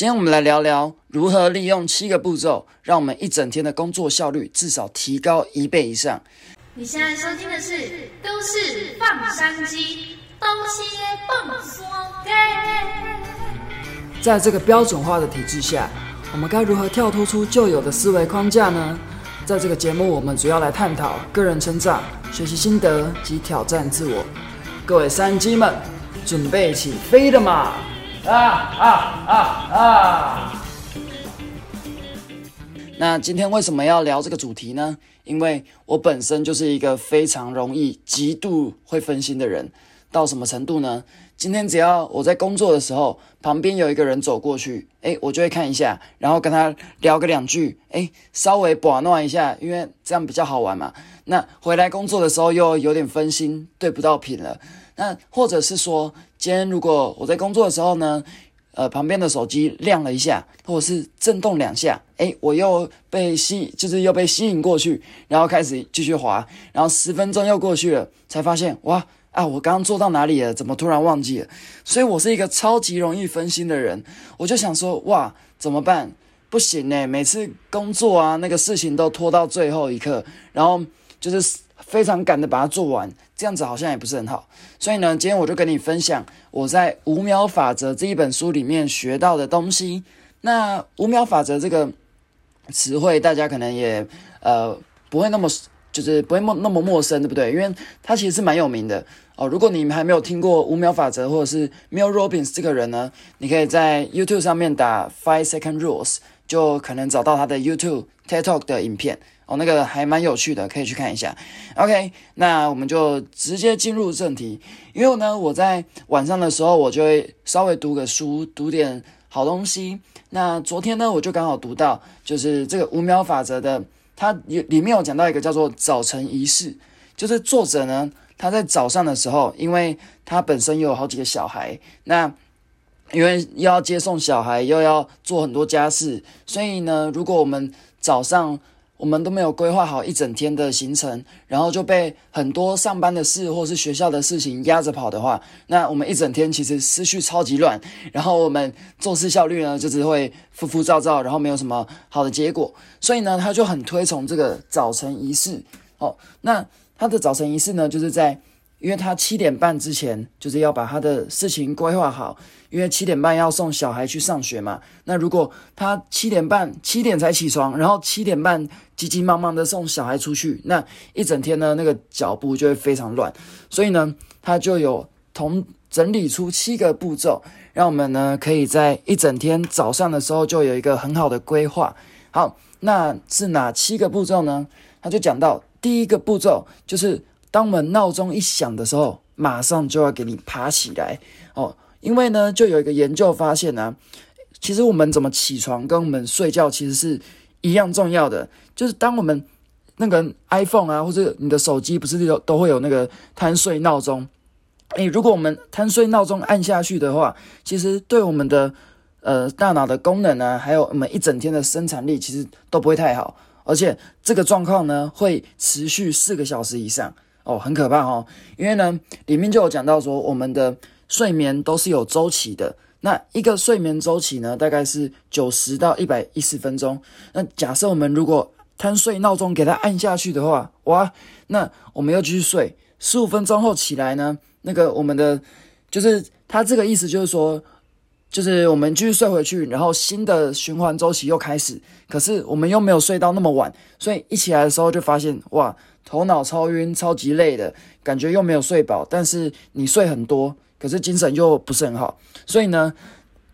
今天我们来聊聊如何利用七个步骤，让我们一整天的工作效率至少提高一倍以上。你现在收听的是《都市放山鸡》，东西放松给。在这个标准化的体制下，我们该如何跳脱出旧有的思维框架呢？在这个节目，我们主要来探讨个人成长、学习心得及挑战自我。各位山鸡们，准备起飞了吗？啊啊啊啊！那今天为什么要聊这个主题呢？因为我本身就是一个非常容易、极度会分心的人。到什么程度呢？今天只要我在工作的时候，旁边有一个人走过去，诶，我就会看一下，然后跟他聊个两句，诶，稍微把弄一下，因为这样比较好玩嘛。那回来工作的时候又有点分心，对不到品了。那或者是说，今天如果我在工作的时候呢，呃，旁边的手机亮了一下，或者是震动两下，诶，我又被吸，就是又被吸引过去，然后开始继续滑，然后十分钟又过去了，才发现哇。啊，我刚刚做到哪里了？怎么突然忘记了？所以我是一个超级容易分心的人。我就想说，哇，怎么办？不行呢，每次工作啊，那个事情都拖到最后一刻，然后就是非常赶的把它做完，这样子好像也不是很好。所以呢，今天我就跟你分享我在《五秒法则》这一本书里面学到的东西。那“五秒法则”这个词汇，大家可能也呃不会那么。就是不会陌那么陌生，对不对？因为他其实是蛮有名的哦。如果你们还没有听过五秒法则，或者是 Mel Robbins 这个人呢，你可以在 YouTube 上面打 Five Second Rules，就可能找到他的 YouTube TED Talk 的影片哦。那个还蛮有趣的，可以去看一下。OK，那我们就直接进入正题。因为呢，我在晚上的时候，我就会稍微读个书，读点好东西。那昨天呢，我就刚好读到，就是这个五秒法则的。它里面有讲到一个叫做早晨仪式，就是作者呢，他在早上的时候，因为他本身有好几个小孩，那因为又要接送小孩，又要做很多家事，所以呢，如果我们早上我们都没有规划好一整天的行程，然后就被很多上班的事或是学校的事情压着跑的话，那我们一整天其实思绪超级乱，然后我们做事效率呢就只会浮浮躁躁，然后没有什么好的结果。所以呢，他就很推崇这个早晨仪式。哦，那他的早晨仪式呢，就是在。因为他七点半之前就是要把他的事情规划好，因为七点半要送小孩去上学嘛。那如果他七点半七点才起床，然后七点半急急忙忙的送小孩出去，那一整天呢，那个脚步就会非常乱。所以呢，他就有同整理出七个步骤，让我们呢可以在一整天早上的时候就有一个很好的规划。好，那是哪七个步骤呢？他就讲到第一个步骤就是。当我们闹钟一响的时候，马上就要给你爬起来哦，因为呢，就有一个研究发现呢，其实我们怎么起床跟我们睡觉其实是一样重要的。就是当我们那个 iPhone 啊，或者你的手机不是有都会有那个贪睡闹钟？诶，如果我们贪睡闹钟按下去的话，其实对我们的呃大脑的功能呢，还有我们一整天的生产力，其实都不会太好，而且这个状况呢，会持续四个小时以上。哦，很可怕哦，因为呢，里面就有讲到说，我们的睡眠都是有周期的。那一个睡眠周期呢，大概是九十到一百一十分钟。那假设我们如果贪睡闹钟给它按下去的话，哇，那我们又继续睡，十五分钟后起来呢，那个我们的就是它这个意思就是说，就是我们继续睡回去，然后新的循环周期又开始。可是我们又没有睡到那么晚，所以一起来的时候就发现，哇。头脑超晕，超级累的感觉，又没有睡饱，但是你睡很多，可是精神又不是很好。所以呢，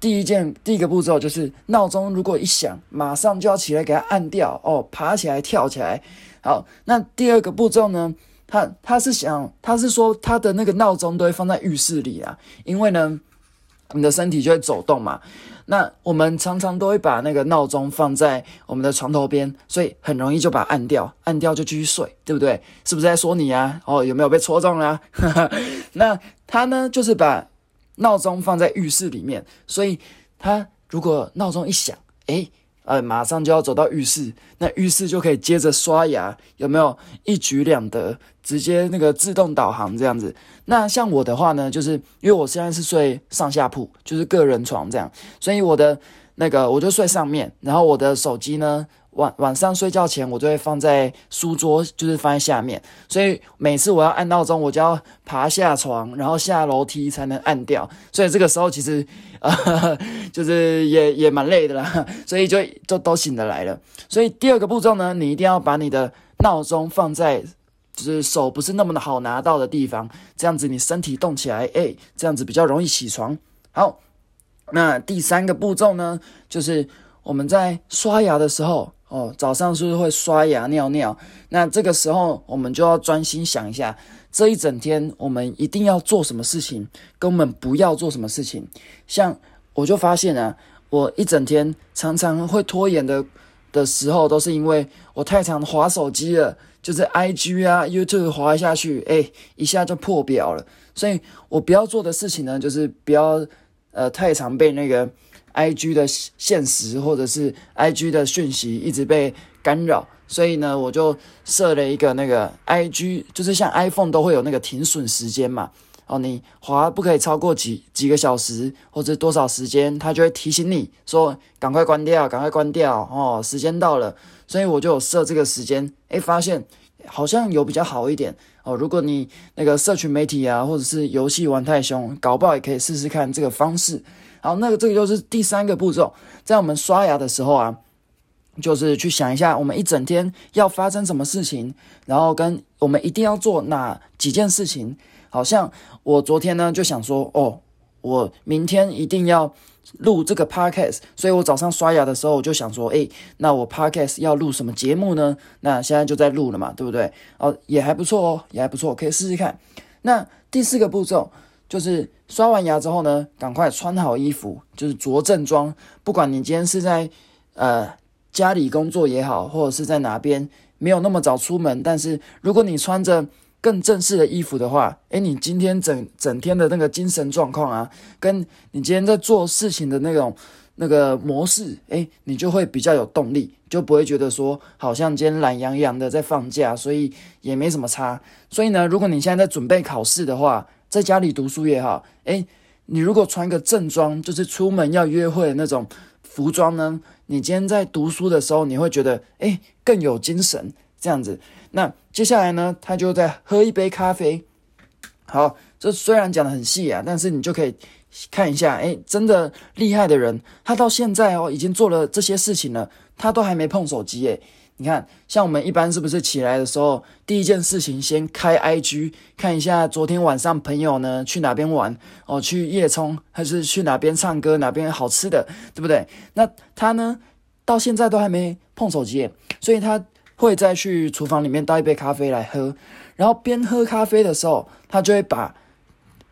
第一件第一个步骤就是闹钟如果一响，马上就要起来给它按掉哦，爬起来跳起来。好，那第二个步骤呢，他他是想他是说他的那个闹钟都会放在浴室里啊，因为呢，你的身体就会走动嘛。那我们常常都会把那个闹钟放在我们的床头边，所以很容易就把它按掉，按掉就继续睡，对不对？是不是在说你啊？哦，有没有被戳中啊？那他呢，就是把闹钟放在浴室里面，所以他如果闹钟一响，诶。呃，马上就要走到浴室，那浴室就可以接着刷牙，有没有一举两得？直接那个自动导航这样子。那像我的话呢，就是因为我现在是睡上下铺，就是个人床这样，所以我的那个我就睡上面，然后我的手机呢。晚晚上睡觉前，我就会放在书桌，就是放在下面。所以每次我要按闹钟，我就要爬下床，然后下楼梯才能按掉。所以这个时候其实，呃，就是也也蛮累的啦。所以就就都醒得来了。所以第二个步骤呢，你一定要把你的闹钟放在就是手不是那么的好拿到的地方，这样子你身体动起来，哎，这样子比较容易起床。好，那第三个步骤呢，就是我们在刷牙的时候。哦，早上是不是会刷牙尿尿？那这个时候我们就要专心想一下，这一整天我们一定要做什么事情，根本不要做什么事情。像我就发现啊，我一整天常常会拖延的的时候，都是因为我太常划手机了，就是 I G 啊、YouTube 划下去，哎，一下就破表了。所以我不要做的事情呢，就是不要呃太常被那个。I G 的现实或者是 I G 的讯息一直被干扰，所以呢，我就设了一个那个 I G，就是像 iPhone 都会有那个停损时间嘛。哦，你滑不可以超过几几个小时或者多少时间，它就会提醒你说赶快关掉，赶快关掉哦，时间到了。所以我就设这个时间，诶，发现好像有比较好一点哦。如果你那个社群媒体啊，或者是游戏玩太凶，搞不好也可以试试看这个方式。好，那个这个就是第三个步骤，在我们刷牙的时候啊，就是去想一下我们一整天要发生什么事情，然后跟我们一定要做哪几件事情。好像我昨天呢就想说，哦，我明天一定要录这个 podcast，所以我早上刷牙的时候我就想说，诶，那我 podcast 要录什么节目呢？那现在就在录了嘛，对不对？哦，也还不错哦，也还不错，可以试试看。那第四个步骤。就是刷完牙之后呢，赶快穿好衣服，就是着正装。不管你今天是在呃家里工作也好，或者是在哪边没有那么早出门，但是如果你穿着更正式的衣服的话，诶，你今天整整天的那个精神状况啊，跟你今天在做事情的那种那个模式，诶，你就会比较有动力，就不会觉得说好像今天懒洋洋的在放假，所以也没什么差。所以呢，如果你现在在准备考试的话，在家里读书也好，诶，你如果穿个正装，就是出门要约会的那种服装呢，你今天在读书的时候，你会觉得诶更有精神，这样子。那接下来呢，他就在喝一杯咖啡。好，这虽然讲的很细啊，但是你就可以看一下，诶，真的厉害的人，他到现在哦已经做了这些事情了，他都还没碰手机诶。你看，像我们一般是不是起来的时候，第一件事情先开 IG 看一下昨天晚上朋友呢去哪边玩哦，去夜冲还是去哪边唱歌，哪边好吃的，对不对？那他呢，到现在都还没碰手机，所以他会再去厨房里面倒一杯咖啡来喝，然后边喝咖啡的时候，他就会把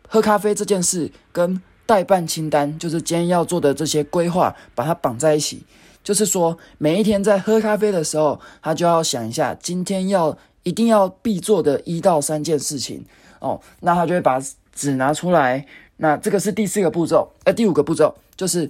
喝咖啡这件事跟代办清单，就是今天要做的这些规划，把它绑在一起。就是说，每一天在喝咖啡的时候，他就要想一下今天要一定要必做的一到三件事情哦。那他就会把纸拿出来。那这个是第四个步骤，呃，第五个步骤就是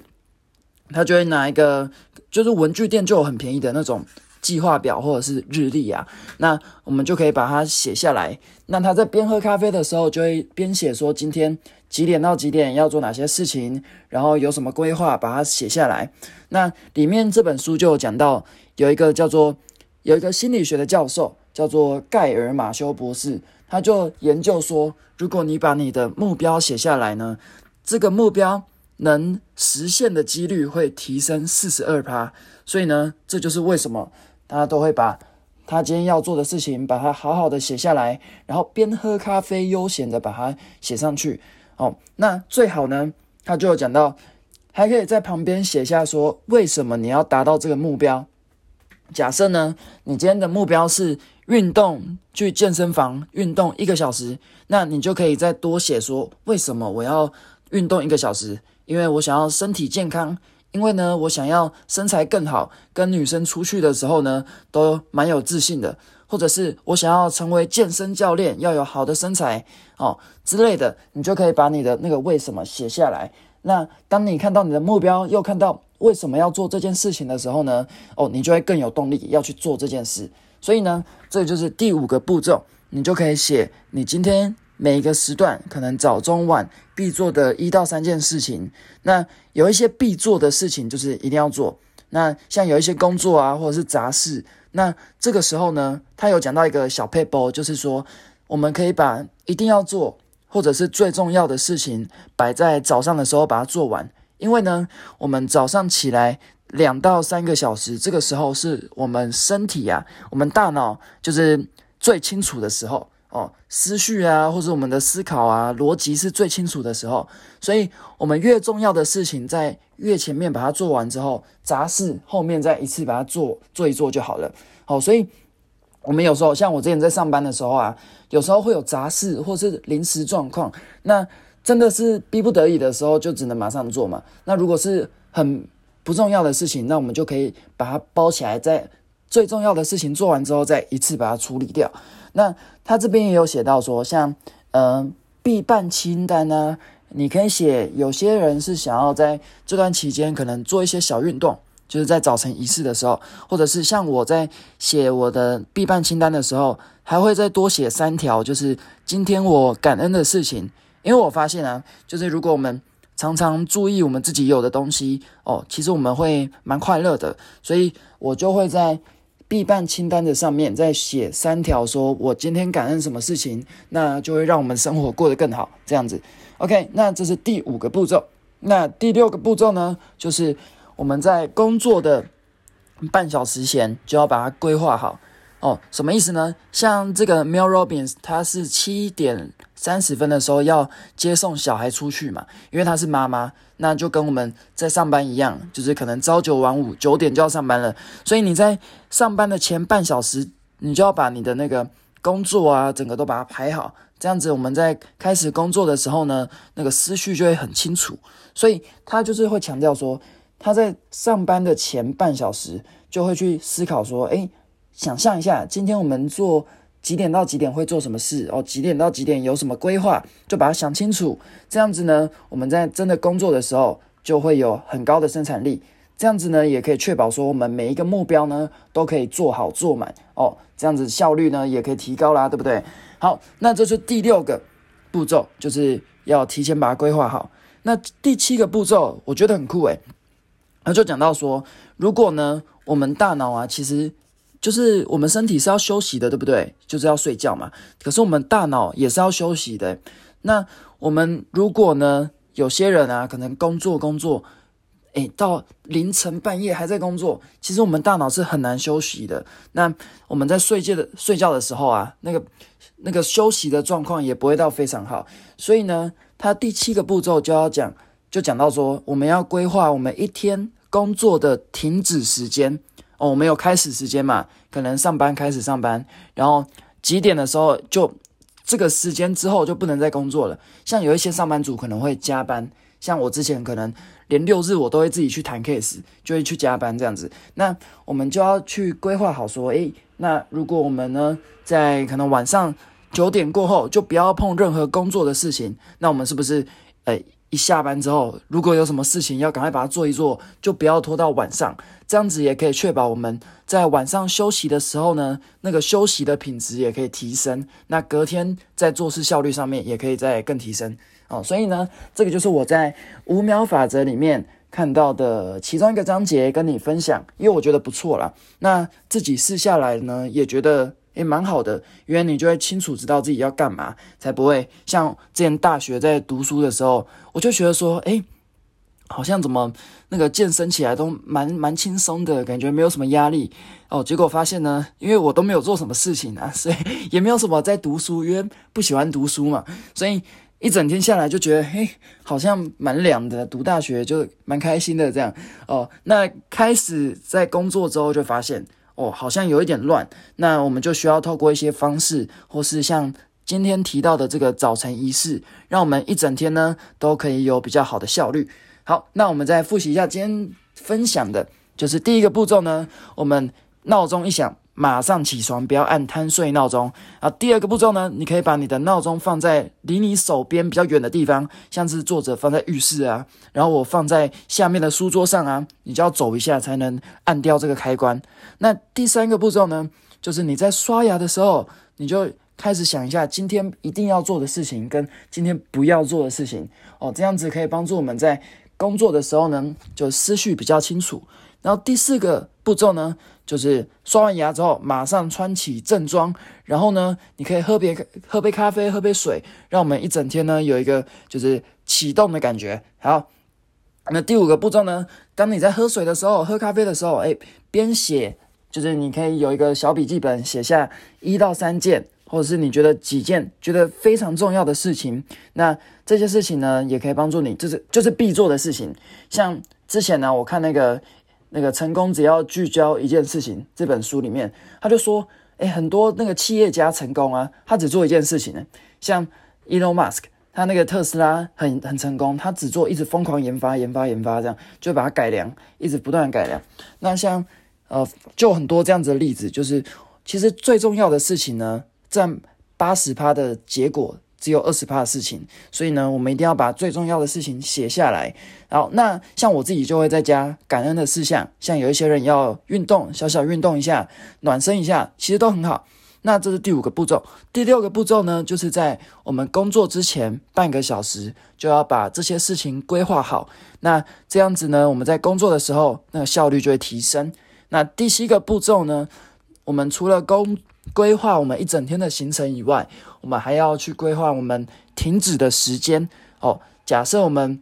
他就会拿一个，就是文具店就有很便宜的那种计划表或者是日历啊。那我们就可以把它写下来。那他在边喝咖啡的时候，就会边写说今天。几点到几点要做哪些事情，然后有什么规划，把它写下来。那里面这本书就讲到，有一个叫做有一个心理学的教授叫做盖尔马修博士，他就研究说，如果你把你的目标写下来呢，这个目标能实现的几率会提升四十二趴。所以呢，这就是为什么他都会把他今天要做的事情，把它好好的写下来，然后边喝咖啡悠闲的把它写上去。哦，那最好呢，他就有讲到，还可以在旁边写下说，为什么你要达到这个目标？假设呢，你今天的目标是运动，去健身房运动一个小时，那你就可以再多写说，为什么我要运动一个小时？因为我想要身体健康，因为呢，我想要身材更好，跟女生出去的时候呢，都蛮有自信的。或者是我想要成为健身教练，要有好的身材哦之类的，你就可以把你的那个为什么写下来。那当你看到你的目标，又看到为什么要做这件事情的时候呢？哦，你就会更有动力要去做这件事。所以呢，这就是第五个步骤，你就可以写你今天每一个时段可能早中晚必做的一到三件事情。那有一些必做的事情就是一定要做。那像有一些工作啊，或者是杂事，那这个时候呢，他有讲到一个小 paper，就是说我们可以把一定要做或者是最重要的事情摆在早上的时候把它做完。因为呢，我们早上起来两到三个小时，这个时候是我们身体啊，我们大脑就是最清楚的时候哦，思绪啊，或者我们的思考啊，逻辑是最清楚的时候。所以，我们越重要的事情在越前面把它做完之后，杂事后面再一次把它做做一做就好了。好，所以我们有时候像我之前在上班的时候啊，有时候会有杂事或是临时状况，那。真的是逼不得已的时候，就只能马上做嘛。那如果是很不重要的事情，那我们就可以把它包起来，再最重要的事情做完之后，再一次把它处理掉。那他这边也有写到说，像嗯必办清单呢，你可以写有些人是想要在这段期间可能做一些小运动，就是在早晨仪式的时候，或者是像我在写我的必办清单的时候，还会再多写三条，就是今天我感恩的事情。因为我发现啊，就是如果我们常常注意我们自己有的东西哦，其实我们会蛮快乐的。所以我就会在必办清单的上面再写三条，说我今天感恩什么事情，那就会让我们生活过得更好。这样子，OK，那这是第五个步骤。那第六个步骤呢，就是我们在工作的半小时前就要把它规划好。哦，什么意思呢？像这个 Mel Robbins，他是七点三十分的时候要接送小孩出去嘛，因为他是妈妈，那就跟我们在上班一样，就是可能朝九晚五，九点就要上班了。所以你在上班的前半小时，你就要把你的那个工作啊，整个都把它排好，这样子我们在开始工作的时候呢，那个思绪就会很清楚。所以他就是会强调说，他在上班的前半小时就会去思考说，诶。想象一下，今天我们做几点到几点会做什么事哦？几点到几点有什么规划，就把它想清楚。这样子呢，我们在真的工作的时候就会有很高的生产力。这样子呢，也可以确保说我们每一个目标呢都可以做好做满哦。这样子效率呢也可以提高啦，对不对？好，那这是第六个步骤，就是要提前把它规划好。那第七个步骤我觉得很酷诶，那就讲到说，如果呢我们大脑啊其实。就是我们身体是要休息的，对不对？就是要睡觉嘛。可是我们大脑也是要休息的。那我们如果呢，有些人啊，可能工作工作，诶，到凌晨半夜还在工作，其实我们大脑是很难休息的。那我们在睡觉的睡觉的时候啊，那个那个休息的状况也不会到非常好。所以呢，它第七个步骤就要讲，就讲到说，我们要规划我们一天工作的停止时间。哦，我们有开始时间嘛？可能上班开始上班，然后几点的时候就这个时间之后就不能再工作了。像有一些上班族可能会加班，像我之前可能连六日我都会自己去谈 case，就会去加班这样子。那我们就要去规划好说，诶，那如果我们呢在可能晚上九点过后就不要碰任何工作的事情，那我们是不是诶？一下班之后，如果有什么事情要赶快把它做一做，就不要拖到晚上。这样子也可以确保我们在晚上休息的时候呢，那个休息的品质也可以提升。那隔天在做事效率上面也可以再更提升哦。所以呢，这个就是我在五秒法则里面看到的其中一个章节，跟你分享，因为我觉得不错啦。那自己试下来呢，也觉得。也蛮好的，因为你就会清楚知道自己要干嘛，才不会像之前大学在读书的时候，我就觉得说，哎，好像怎么那个健身起来都蛮蛮轻松的感觉，没有什么压力哦。结果发现呢，因为我都没有做什么事情啊，所以也没有什么在读书，因为不喜欢读书嘛，所以一整天下来就觉得，嘿，好像蛮凉的。读大学就蛮开心的这样哦。那开始在工作之后就发现。哦，好像有一点乱，那我们就需要透过一些方式，或是像今天提到的这个早晨仪式，让我们一整天呢都可以有比较好的效率。好，那我们再复习一下今天分享的，就是第一个步骤呢，我们闹钟一响。马上起床，不要按贪睡闹钟啊！第二个步骤呢，你可以把你的闹钟放在离你手边比较远的地方，像是坐着放在浴室啊，然后我放在下面的书桌上啊，你就要走一下才能按掉这个开关。那第三个步骤呢，就是你在刷牙的时候，你就开始想一下今天一定要做的事情跟今天不要做的事情哦，这样子可以帮助我们在工作的时候呢，就思绪比较清楚。然后第四个步骤呢，就是刷完牙之后马上穿起正装，然后呢，你可以喝杯喝杯咖啡，喝杯水，让我们一整天呢有一个就是启动的感觉。好，那第五个步骤呢，当你在喝水的时候、喝咖啡的时候，哎，边写，就是你可以有一个小笔记本，写下一到三件，或者是你觉得几件觉得非常重要的事情。那这些事情呢，也可以帮助你，就是就是必做的事情。像之前呢，我看那个。那个成功只要聚焦一件事情，这本书里面他就说，哎，很多那个企业家成功啊，他只做一件事情呢。像 Elon Musk，他那个特斯拉很很成功，他只做一直疯狂研发、研发、研发，这样就把它改良，一直不断改良。那像呃，就很多这样子的例子，就是其实最重要的事情呢，占八十趴的结果。只有二十趴的事情，所以呢，我们一定要把最重要的事情写下来。然后，那像我自己就会在家感恩的事项，像有一些人要运动，小小运动一下，暖身一下，其实都很好。那这是第五个步骤。第六个步骤呢，就是在我们工作之前半个小时就要把这些事情规划好。那这样子呢，我们在工作的时候，那效率就会提升。那第七个步骤呢，我们除了工规划我们一整天的行程以外，我们还要去规划我们停止的时间哦。假设我们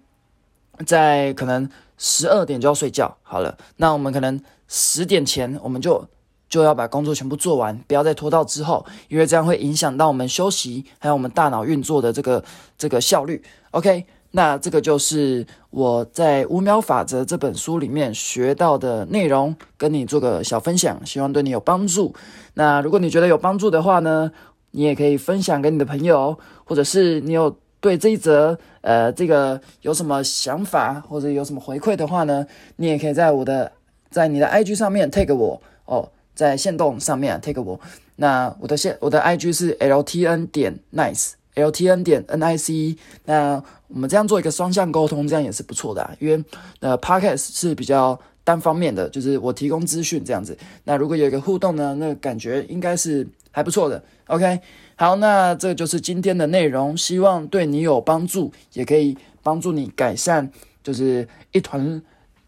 在可能十二点就要睡觉，好了，那我们可能十点前我们就就要把工作全部做完，不要再拖到之后，因为这样会影响到我们休息还有我们大脑运作的这个这个效率。OK。那这个就是我在《五秒法则》这本书里面学到的内容，跟你做个小分享，希望对你有帮助。那如果你觉得有帮助的话呢，你也可以分享给你的朋友，或者是你有对这一则呃这个有什么想法或者有什么回馈的话呢，你也可以在我的在你的 IG 上面 take 我哦，在线动上面 take 我。那我的线我的 IG 是 LTN 点 nice。L T N 点 N I C，那我们这样做一个双向沟通，这样也是不错的啊。因为呃，Podcast 是比较单方面的，就是我提供资讯这样子。那如果有一个互动呢，那感觉应该是还不错的。OK，好，那这就是今天的内容，希望对你有帮助，也可以帮助你改善，就是一团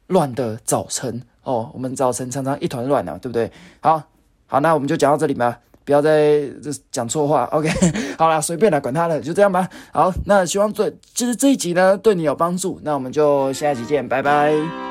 乱的早晨哦。我们早晨常常一团乱啊，对不对？好，好，那我们就讲到这里吧。不要再讲错话，OK，好啦，随便啦，管他了，就这样吧。好，那希望对，就是这一集呢对你有帮助，那我们就下一集见，拜拜。